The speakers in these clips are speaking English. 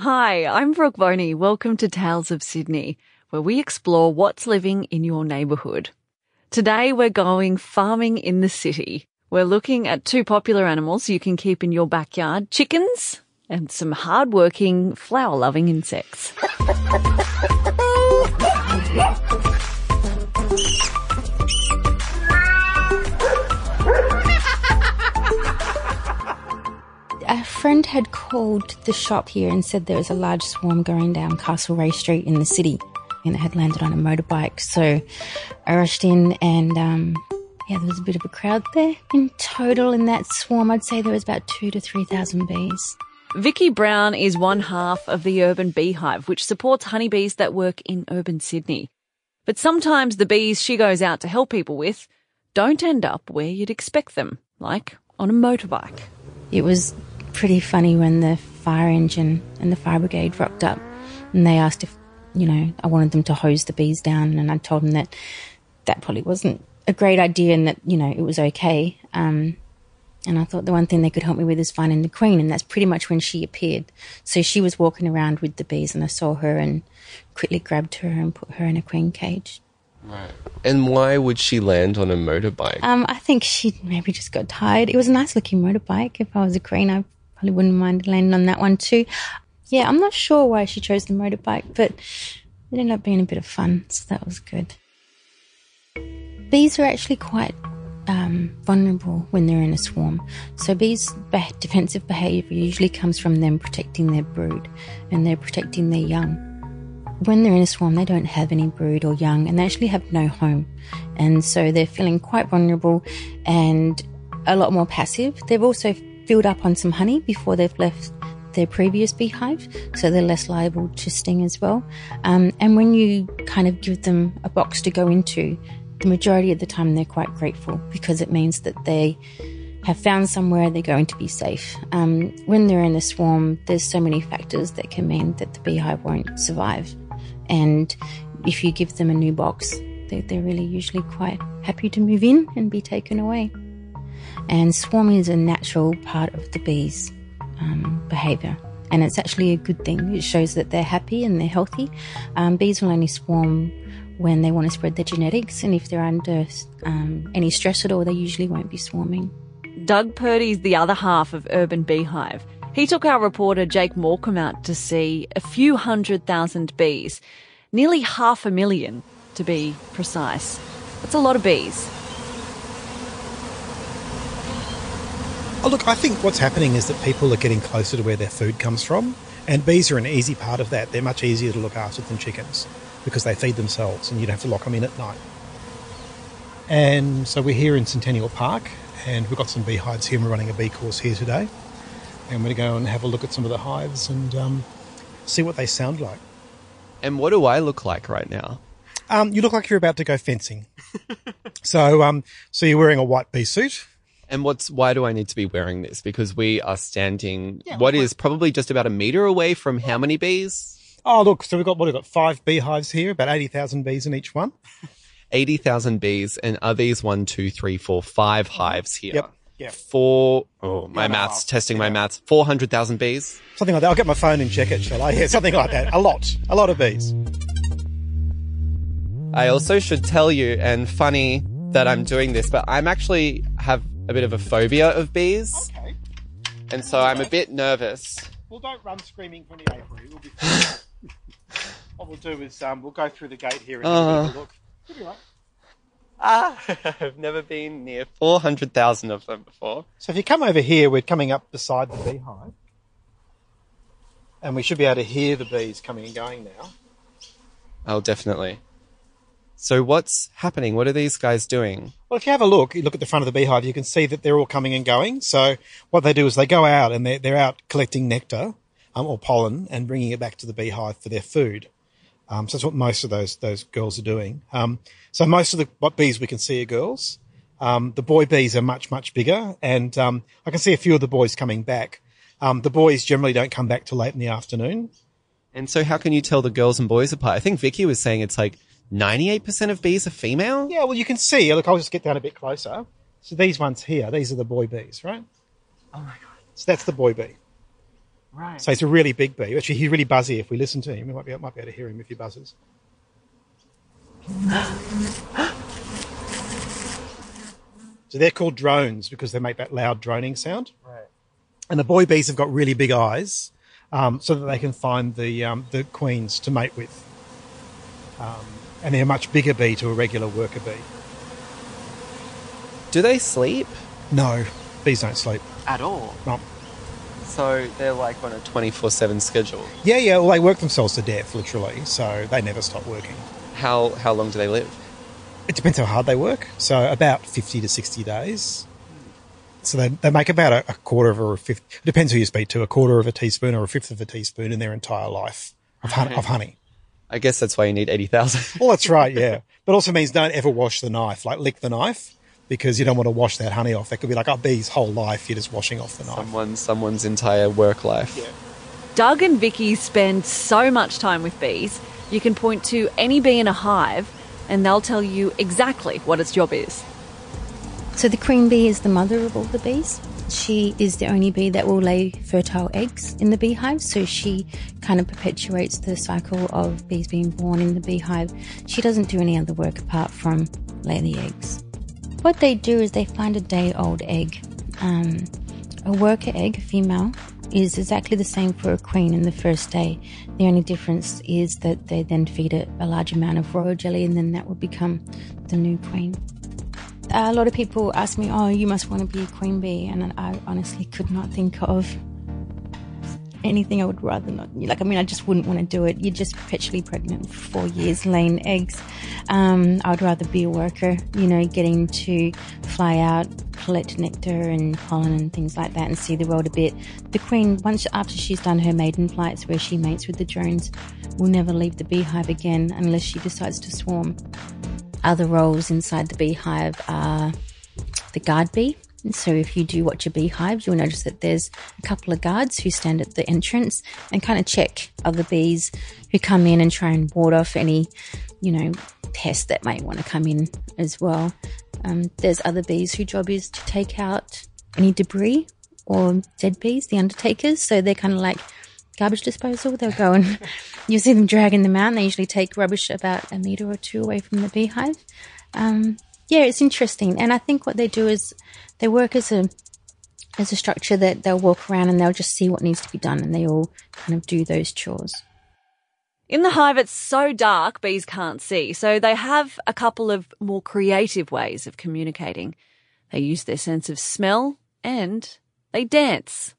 Hi, I'm Brooke Boney. Welcome to Tales of Sydney, where we explore what's living in your neighbourhood. Today we're going farming in the city. We're looking at two popular animals you can keep in your backyard, chickens and some hard-working, flower-loving insects. A friend had called the shop here and said there was a large swarm going down Castlereagh Street in the city and it had landed on a motorbike. So I rushed in and um, yeah, there was a bit of a crowd there. In total, in that swarm, I'd say there was about two to 3,000 bees. Vicky Brown is one half of the Urban Beehive, which supports honeybees that work in urban Sydney. But sometimes the bees she goes out to help people with don't end up where you'd expect them, like on a motorbike. It was pretty funny when the fire engine and the fire brigade rocked up and they asked if, you know, I wanted them to hose the bees down and I told them that that probably wasn't a great idea and that, you know, it was okay. Um, and I thought the one thing they could help me with is finding the queen, and that's pretty much when she appeared. So she was walking around with the bees, and I saw her and quickly grabbed her and put her in a queen cage. Right. And why would she land on a motorbike? Um, I think she maybe just got tired. It was a nice looking motorbike. If I was a queen, I probably wouldn't mind landing on that one too. Yeah, I'm not sure why she chose the motorbike, but it ended up being a bit of fun, so that was good. Bees are actually quite um, vulnerable when they're in a swarm. So bees' defensive behaviour usually comes from them protecting their brood and they're protecting their young. When they're in a swarm, they don't have any brood or young and they actually have no home. And so they're feeling quite vulnerable and a lot more passive. They've also filled up on some honey before they've left their previous beehive, so they're less liable to sting as well. Um, and when you kind of give them a box to go into, the majority of the time they're quite grateful because it means that they have found somewhere they're going to be safe. Um, when they're in a swarm, there's so many factors that can mean that the beehive won't survive. And if you give them a new box, they're, they're really usually quite happy to move in and be taken away. And swarming is a natural part of the bees' um, behaviour. And it's actually a good thing. It shows that they're happy and they're healthy. Um, bees will only swarm when they want to spread their genetics, and if they're under um, any stress at all, they usually won't be swarming. Doug Purdy's the other half of Urban Beehive. He took our reporter Jake Morecambe out to see a few hundred thousand bees, nearly half a million to be precise. That's a lot of bees. Oh, look, I think what's happening is that people are getting closer to where their food comes from, and bees are an easy part of that. They're much easier to look after than chickens because they feed themselves and you don't have to lock them in at night. And so we're here in Centennial Park and we've got some beehives here and we're running a bee course here today. And we're going to go and have a look at some of the hives and um, see what they sound like. And what do I look like right now? Um, you look like you're about to go fencing. so, um, so you're wearing a white bee suit. And what's why do I need to be wearing this? Because we are standing yeah, what is probably just about a meter away from how many bees? Oh, look, so we've got, what, we've got five beehives here, about 80,000 bees in each one. 80,000 bees. And are these one, two, three, four, five hives here? Yep. Yep. Four, oh, my yeah, maths, no, testing yeah. my maths, 400,000 bees? Something like that. I'll get my phone and check it, shall I? Yeah, something like that. A lot. A lot of bees. I also should tell you, and funny that I'm doing this, but I'm actually a bit of a phobia of bees. Okay. And so I'm a bit nervous. Well, don't run screaming from the apiary. We'll be what we'll do is um, we'll go through the gate here and uh, have a look. Right. Ah, I've never been near 400,000 of them before. So if you come over here, we're coming up beside the beehive. And we should be able to hear the bees coming and going now. Oh, definitely. So what's happening? What are these guys doing? Well, if you have a look, you look at the front of the beehive, you can see that they're all coming and going. So what they do is they go out and they're, they're out collecting nectar um, or pollen and bringing it back to the beehive for their food. Um, so that's what most of those those girls are doing. Um, so most of the what bees we can see are girls. Um, the boy bees are much much bigger, and um, I can see a few of the boys coming back. Um, the boys generally don't come back till late in the afternoon. And so, how can you tell the girls and boys apart? I think Vicky was saying it's like ninety-eight percent of bees are female. Yeah, well, you can see. Look, I'll just get down a bit closer. So these ones here, these are the boy bees, right? Oh my god! So that's the boy bee. Right. So he's a really big bee. Actually, he's really buzzy. If we listen to him, we might be, might be able to hear him if he buzzes. so they're called drones because they make that loud droning sound. Right. And the boy bees have got really big eyes, um, so that they can find the um, the queens to mate with. Um, and they're a much bigger bee to a regular worker bee. Do they sleep No, bees don't sleep. at all? No. So they're like on a 24 7 schedule. Yeah, yeah. Well, they work themselves to death, literally. So they never stop working. How, how long do they live? It depends how hard they work. So about 50 to 60 days. So they, they make about a, a quarter of a, fifth, depends who you speak to, a quarter of a teaspoon or a fifth of a teaspoon in their entire life of, hun- of honey. I guess that's why you need 80,000. Well, that's right, yeah. But also means don't ever wash the knife, like lick the knife, because you don't want to wash that honey off. That could be like oh, a bee's whole life, you're just washing off the knife. Someone, someone's entire work life. Doug and Vicky spend so much time with bees, you can point to any bee in a hive and they'll tell you exactly what its job is. So the queen bee is the mother of all the bees. She is the only bee that will lay fertile eggs in the beehive, so she kind of perpetuates the cycle of bees being born in the beehive. She doesn't do any other work apart from lay the eggs. What they do is they find a day old egg. Um, a worker egg, a female, is exactly the same for a queen in the first day. The only difference is that they then feed it a large amount of royal jelly and then that will become the new queen. A lot of people ask me, "Oh, you must want to be a queen bee," and I honestly could not think of anything I would rather not. Like, I mean, I just wouldn't want to do it. You're just perpetually pregnant for four years, laying eggs. Um, I would rather be a worker, you know, getting to fly out, collect nectar and pollen and things like that, and see the world a bit. The queen, once after she's done her maiden flights, where she mates with the drones, will never leave the beehive again unless she decides to swarm. Other roles inside the beehive are the guard bee. So if you do watch a beehive, you'll notice that there's a couple of guards who stand at the entrance and kind of check other bees who come in and try and ward off any, you know, pests that might want to come in as well. Um, there's other bees whose job is to take out any debris or dead bees, the undertakers. So they're kind of like garbage disposal. They'll go and you see them dragging them out. And they usually take rubbish about a meter or two away from the beehive. Um, yeah, it's interesting. And I think what they do is they work as a as a structure that they'll walk around and they'll just see what needs to be done, and they all kind of do those chores. In the hive, it's so dark, bees can't see, so they have a couple of more creative ways of communicating. They use their sense of smell and they dance.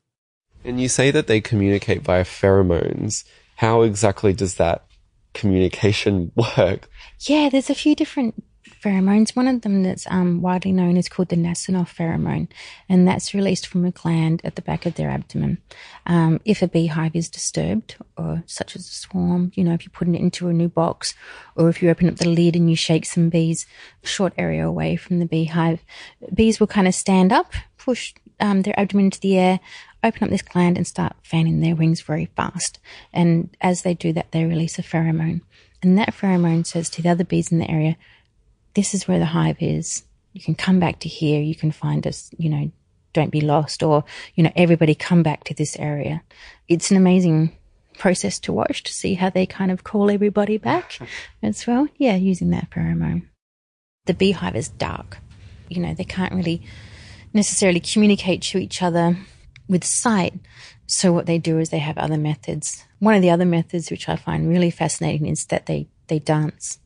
And you say that they communicate via pheromones. How exactly does that communication work? Yeah, there's a few different pheromones. One of them that's um, widely known is called the Nasonov pheromone, and that's released from a gland at the back of their abdomen. Um, if a beehive is disturbed, or such as a swarm, you know, if you put it into a new box, or if you open up the lid and you shake some bees a short area away from the beehive, bees will kind of stand up, push um, their abdomen into the air, open up this gland, and start fanning their wings very fast. And as they do that, they release a pheromone. And that pheromone says to the other bees in the area, this is where the hive is. You can come back to here. You can find us, you know, don't be lost or, you know, everybody come back to this area. It's an amazing process to watch to see how they kind of call everybody back as well. Yeah, using that pheromone. The beehive is dark. You know, they can't really necessarily communicate to each other with sight. So what they do is they have other methods. One of the other methods, which I find really fascinating, is that they, they dance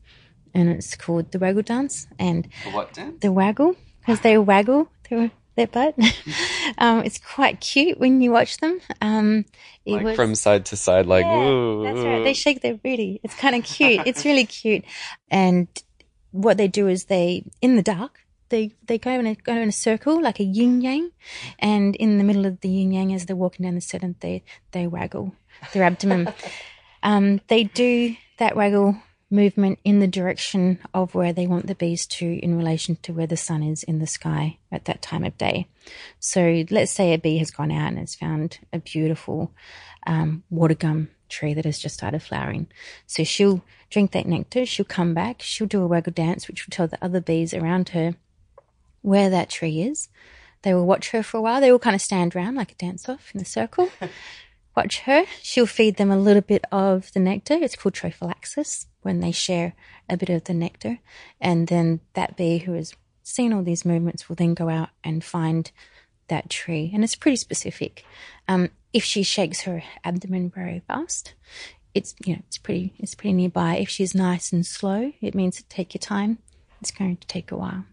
and it's called the waggle dance. And what dance? the waggle, because they waggle their, their butt. um, it's quite cute when you watch them. Um, it Like was- from side to side, like, yeah. That's right. They shake their booty. It's kind of cute. it's really cute. And what they do is they, in the dark, they, they go in a, go in a circle like a yin yang. And in the middle of the yin yang, as they're walking down the sediment, they, they waggle their abdomen. um, they do that waggle movement in the direction of where they want the bees to in relation to where the sun is in the sky at that time of day. So let's say a bee has gone out and has found a beautiful um, water gum tree that has just started flowering. So she'll drink that nectar, she'll come back, she'll do a waggle dance, which will tell the other bees around her where that tree is. They will watch her for a while. They will kind of stand around like a dance off in a circle. watch her. She'll feed them a little bit of the nectar. It's called trophallaxis when they share a bit of the nectar. And then that bee who has seen all these movements will then go out and find that tree. And it's pretty specific. Um, if she shakes her abdomen very fast, it's you know it's pretty it's pretty nearby. If she's nice and slow, it means take your time. It's going to take a while.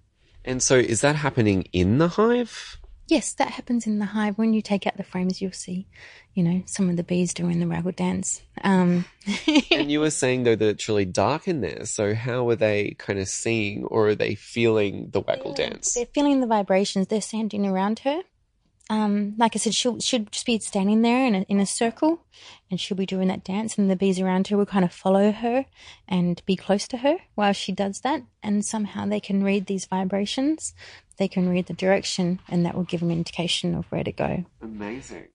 And so is that happening in the hive? Yes, that happens in the hive. When you take out the frames, you'll see, you know, some of the bees doing the waggle dance. Um, and you were saying though that it's really dark in there. So how are they kind of seeing or are they feeling the waggle dance? They're feeling the vibrations. They're standing around her. Um, like I said, she'll she'll just be standing there in a in a circle, and she'll be doing that dance, and the bees around her will kind of follow her and be close to her while she does that. And somehow they can read these vibrations, they can read the direction, and that will give them indication of where to go. Amazing.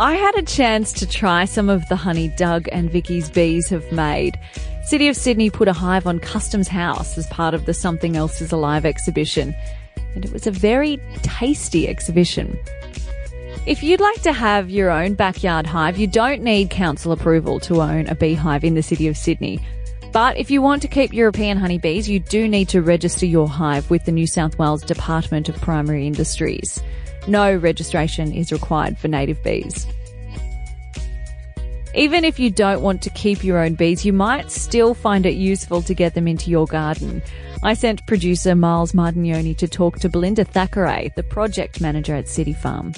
I had a chance to try some of the honey Doug and Vicky's bees have made. City of Sydney put a hive on Customs House as part of the Something Else is Alive exhibition and it was a very tasty exhibition. If you'd like to have your own backyard hive, you don't need council approval to own a beehive in the city of Sydney. But if you want to keep European honeybees, you do need to register your hive with the New South Wales Department of Primary Industries. No registration is required for native bees. Even if you don't want to keep your own bees, you might still find it useful to get them into your garden. I sent producer Miles Martignoni to talk to Belinda Thackeray, the project manager at City Farm.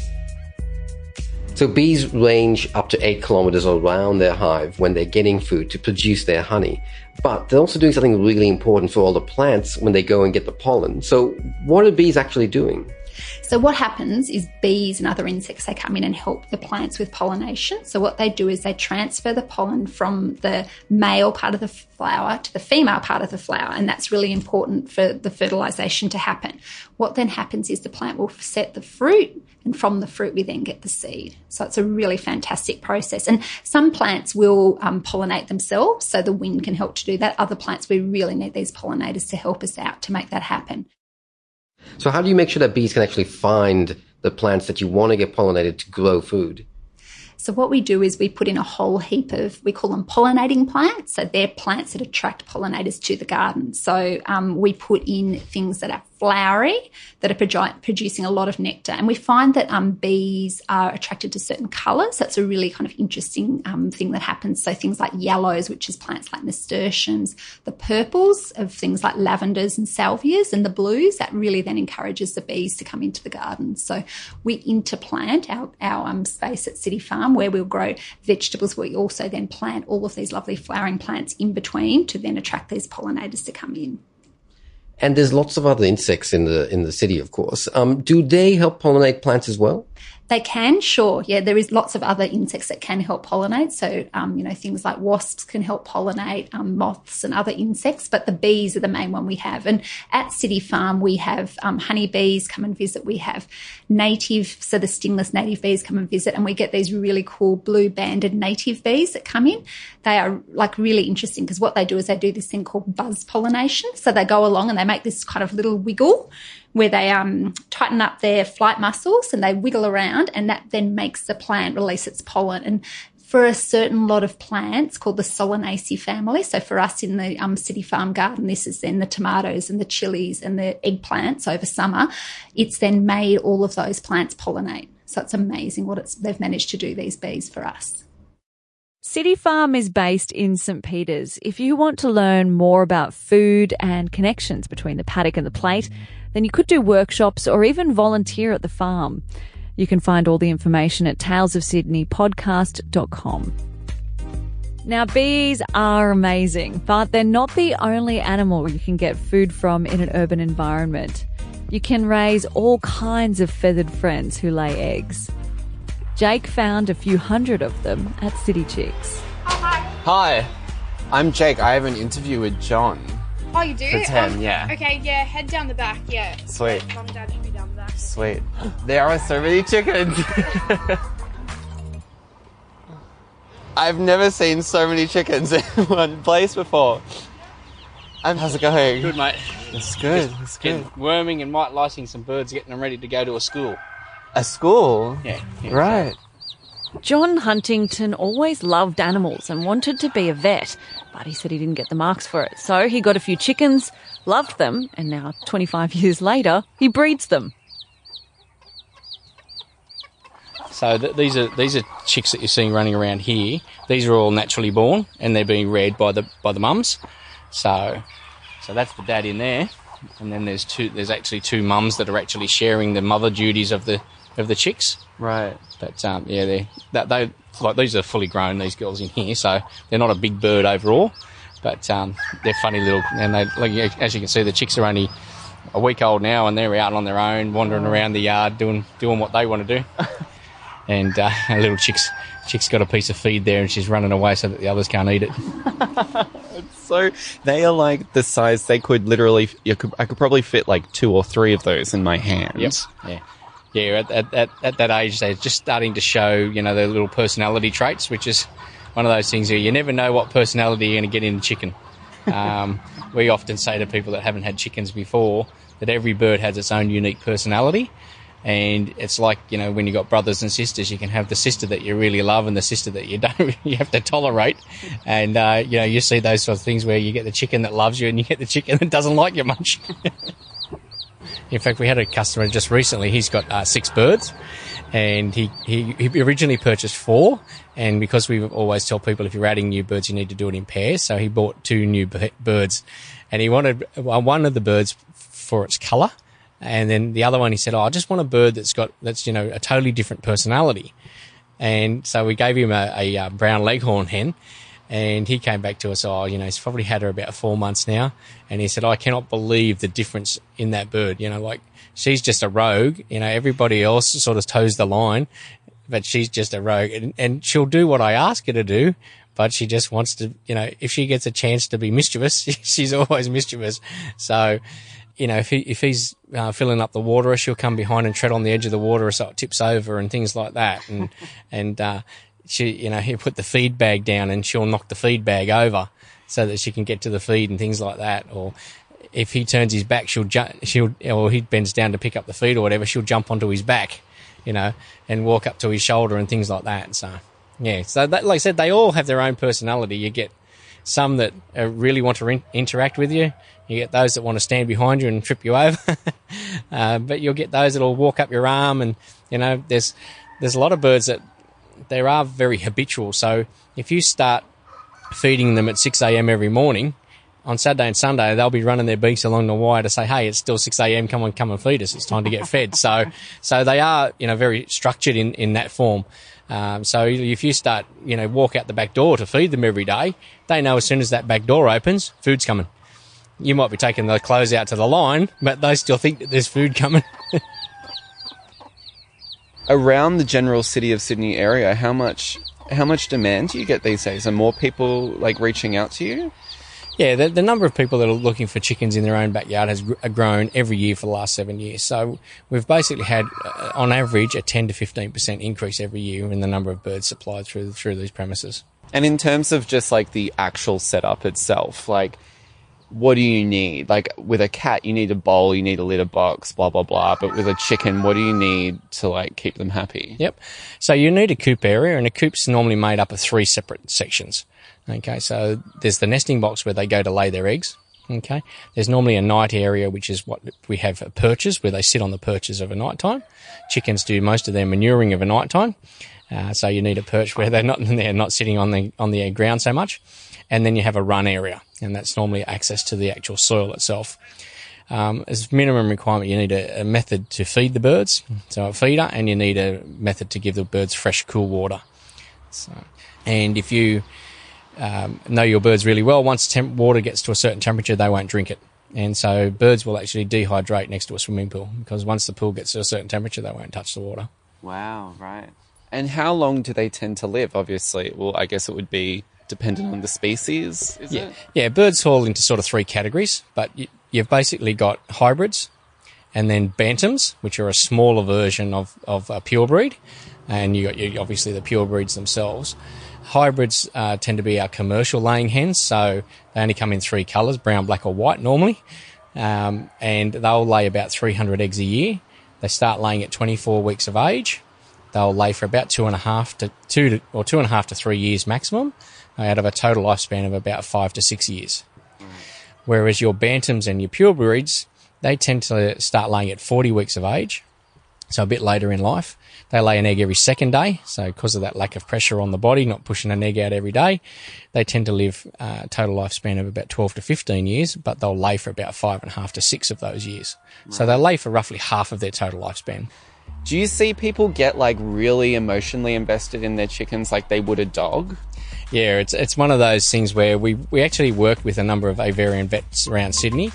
So bees range up to eight kilometers around their hive when they're getting food to produce their honey. But they're also doing something really important for all the plants when they go and get the pollen. So what are bees actually doing? So what happens is bees and other insects, they come in and help the plants with pollination. So what they do is they transfer the pollen from the male part of the flower to the female part of the flower. And that's really important for the fertilization to happen. What then happens is the plant will set the fruit and from the fruit we then get the seed. So it's a really fantastic process. And some plants will um, pollinate themselves, so the wind can help to do that. Other plants, we really need these pollinators to help us out to make that happen. So how do you make sure that bees can actually find the plants that you want to get pollinated to grow food? So what we do is we put in a whole heap of, we call them pollinating plants. So they're plants that attract pollinators to the garden. So um, we put in things that are flowery that are producing a lot of nectar. And we find that um, bees are attracted to certain colours. That's a really kind of interesting um, thing that happens. So things like yellows, which is plants like nasturtiums, the purples of things like lavenders and salvias, and the blues, that really then encourages the bees to come into the garden. So we interplant our, our um, space at City Farm where we'll grow vegetables. We also then plant all of these lovely flowering plants in between to then attract these pollinators to come in. And there's lots of other insects in the in the city, of course. Um, do they help pollinate plants as well? They can, sure. Yeah, there is lots of other insects that can help pollinate. So, um, you know, things like wasps can help pollinate, um, moths and other insects, but the bees are the main one we have. And at City Farm, we have um, honeybees come and visit. We have native, so the stingless native bees come and visit, and we get these really cool blue banded native bees that come in. They are like really interesting because what they do is they do this thing called buzz pollination. So they go along and they make this kind of little wiggle where they um, tighten up their flight muscles and they wiggle around, and that then makes the plant release its pollen. And for a certain lot of plants called the Solanaceae family. So for us in the um, city farm garden, this is then the tomatoes and the chilies and the eggplants over summer. It's then made all of those plants pollinate. So it's amazing what it's, they've managed to do these bees for us. City Farm is based in St. Peter's. If you want to learn more about food and connections between the paddock and the plate, then you could do workshops or even volunteer at the farm. You can find all the information at talesofsydneypodcast.com. Now, bees are amazing, but they're not the only animal you can get food from in an urban environment. You can raise all kinds of feathered friends who lay eggs. Jake found a few hundred of them at City Chicks. Hi. Hi, I'm Jake. I have an interview with John. Oh, you do? For 10, Um, yeah. Okay, yeah, head down the back, yeah. Sweet. Mum and dad should be down the back. Sweet. There are so many chickens. I've never seen so many chickens in one place before. And how's it going? Good, mate. It's good. It's good. Worming and white lighting some birds, getting them ready to go to a school. A school? Yeah. yeah Right. John Huntington always loved animals and wanted to be a vet, but he said he didn't get the marks for it. So he got a few chickens, loved them, and now 25 years later, he breeds them. So th- these are these are chicks that you're seeing running around here. These are all naturally born, and they're being reared by the by the mums. So, so that's the dad in there, and then there's two. There's actually two mums that are actually sharing the mother duties of the of the chicks. Right. But um, yeah, they that they like these are fully grown. These girls in here, so they're not a big bird overall, but um, they're funny little. And they like as you can see, the chicks are only a week old now, and they're out on their own, wandering around the yard, doing doing what they want to do. and uh, a little chick's chick's got a piece of feed there, and she's running away so that the others can't eat it. So they are like the size they could literally. You could, I could probably fit like two or three of those in my hands. Yeah. Yeah, at, at, at, at that age, they're just starting to show, you know, their little personality traits, which is one of those things where you never know what personality you're going to get in a chicken. Um, we often say to people that haven't had chickens before that every bird has its own unique personality. And it's like, you know, when you've got brothers and sisters, you can have the sister that you really love and the sister that you don't, you have to tolerate. And, uh, you know, you see those sort of things where you get the chicken that loves you and you get the chicken that doesn't like you much. In fact, we had a customer just recently. He's got uh, six birds, and he, he he originally purchased four. And because we always tell people if you're adding new birds, you need to do it in pairs, so he bought two new birds, and he wanted one of the birds for its colour, and then the other one he said, "Oh, I just want a bird that's got that's you know a totally different personality." And so we gave him a, a, uh brown leghorn hen, and he came back to us. Oh, you know, he's probably had her about four months now, and he said, "I cannot believe the difference in that bird. You know, like she's just a rogue. You know, everybody else sort of toes the line, but she's just a rogue, and, and she'll do what I ask her to do." But she just wants to, you know, if she gets a chance to be mischievous, she's always mischievous. So, you know, if he if he's uh, filling up the water, she'll come behind and tread on the edge of the water so it tips over and things like that. And and uh, she, you know, he'll put the feed bag down and she'll knock the feed bag over so that she can get to the feed and things like that. Or if he turns his back, she'll ju- she'll or he bends down to pick up the feed or whatever, she'll jump onto his back, you know, and walk up to his shoulder and things like that. So yeah, so that, like I said, they all have their own personality. You get some that really want to in- interact with you. You get those that want to stand behind you and trip you over. uh, but you'll get those that'll walk up your arm, and you know, there's there's a lot of birds that they are very habitual. So if you start feeding them at 6 a.m. every morning, on Saturday and Sunday, they'll be running their beaks along the wire to say, "Hey, it's still 6 a.m. Come on, come and feed us. It's time to get fed." So, so they are, you know, very structured in in that form. Um, so if you start, you know, walk out the back door to feed them every day, they know as soon as that back door opens, food's coming. You might be taking the clothes out to the line, but they still think that there's food coming. Around the general city of Sydney area, how much how much demand do you get these days? Are more people like reaching out to you? Yeah, the, the number of people that are looking for chickens in their own backyard has grown every year for the last seven years. So we've basically had, uh, on average, a 10 to 15% increase every year in the number of birds supplied through through these premises. And in terms of just like the actual setup itself, like what do you need? Like with a cat, you need a bowl, you need a litter box, blah blah blah. But with a chicken, what do you need to like keep them happy? Yep. So you need a coop area, and a coop's normally made up of three separate sections. Okay, so there's the nesting box where they go to lay their eggs. Okay, there's normally a night area, which is what we have a perches where they sit on the perches a night time. Chickens do most of their manuring of a night time, uh, so you need a perch where they're not they're not sitting on the on the ground so much. And then you have a run area, and that's normally access to the actual soil itself. Um, as minimum requirement, you need a, a method to feed the birds, so a feeder, and you need a method to give the birds fresh, cool water. So, and if you um, know your birds really well, once temp- water gets to a certain temperature, they won't drink it. And so birds will actually dehydrate next to a swimming pool because once the pool gets to a certain temperature, they won't touch the water. Wow, right. And how long do they tend to live? Obviously, well, I guess it would be dependent on the species. Is Yeah, it? yeah. Birds fall into sort of three categories, but you, you've basically got hybrids, and then bantams, which are a smaller version of of a pure breed, and you got you, obviously the pure breeds themselves. Hybrids uh, tend to be our commercial laying hens, so they only come in three colours: brown, black, or white normally, um, and they'll lay about 300 eggs a year. They start laying at 24 weeks of age, they'll lay for about two and a half to two to, or two and a half to three years maximum, uh, out of a total lifespan of about five to six years. Whereas your bantams and your pure breeds, they tend to start laying at 40 weeks of age, so a bit later in life. They lay an egg every second day, so because of that lack of pressure on the body, not pushing an egg out every day, they tend to live uh, a total lifespan of about 12 to 15 years, but they'll lay for about five and a half to six of those years. So they lay for roughly half of their total lifespan. Do you see people get like really emotionally invested in their chickens like they would a dog? Yeah, it's it's one of those things where we, we actually work with a number of aviarian vets around Sydney,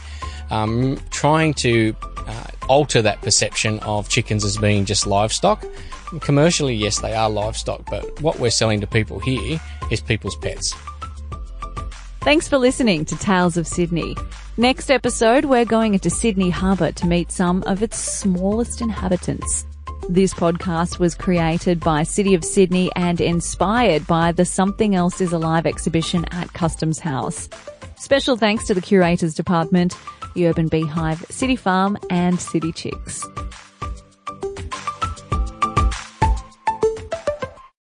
um, trying to uh, alter that perception of chickens as being just livestock. Commercially, yes, they are livestock, but what we're selling to people here is people's pets. Thanks for listening to Tales of Sydney. Next episode, we're going into Sydney Harbour to meet some of its smallest inhabitants. This podcast was created by City of Sydney and inspired by the Something Else is Alive exhibition at Customs House. Special thanks to the Curators Department, the Urban Beehive, City Farm, and City Chicks.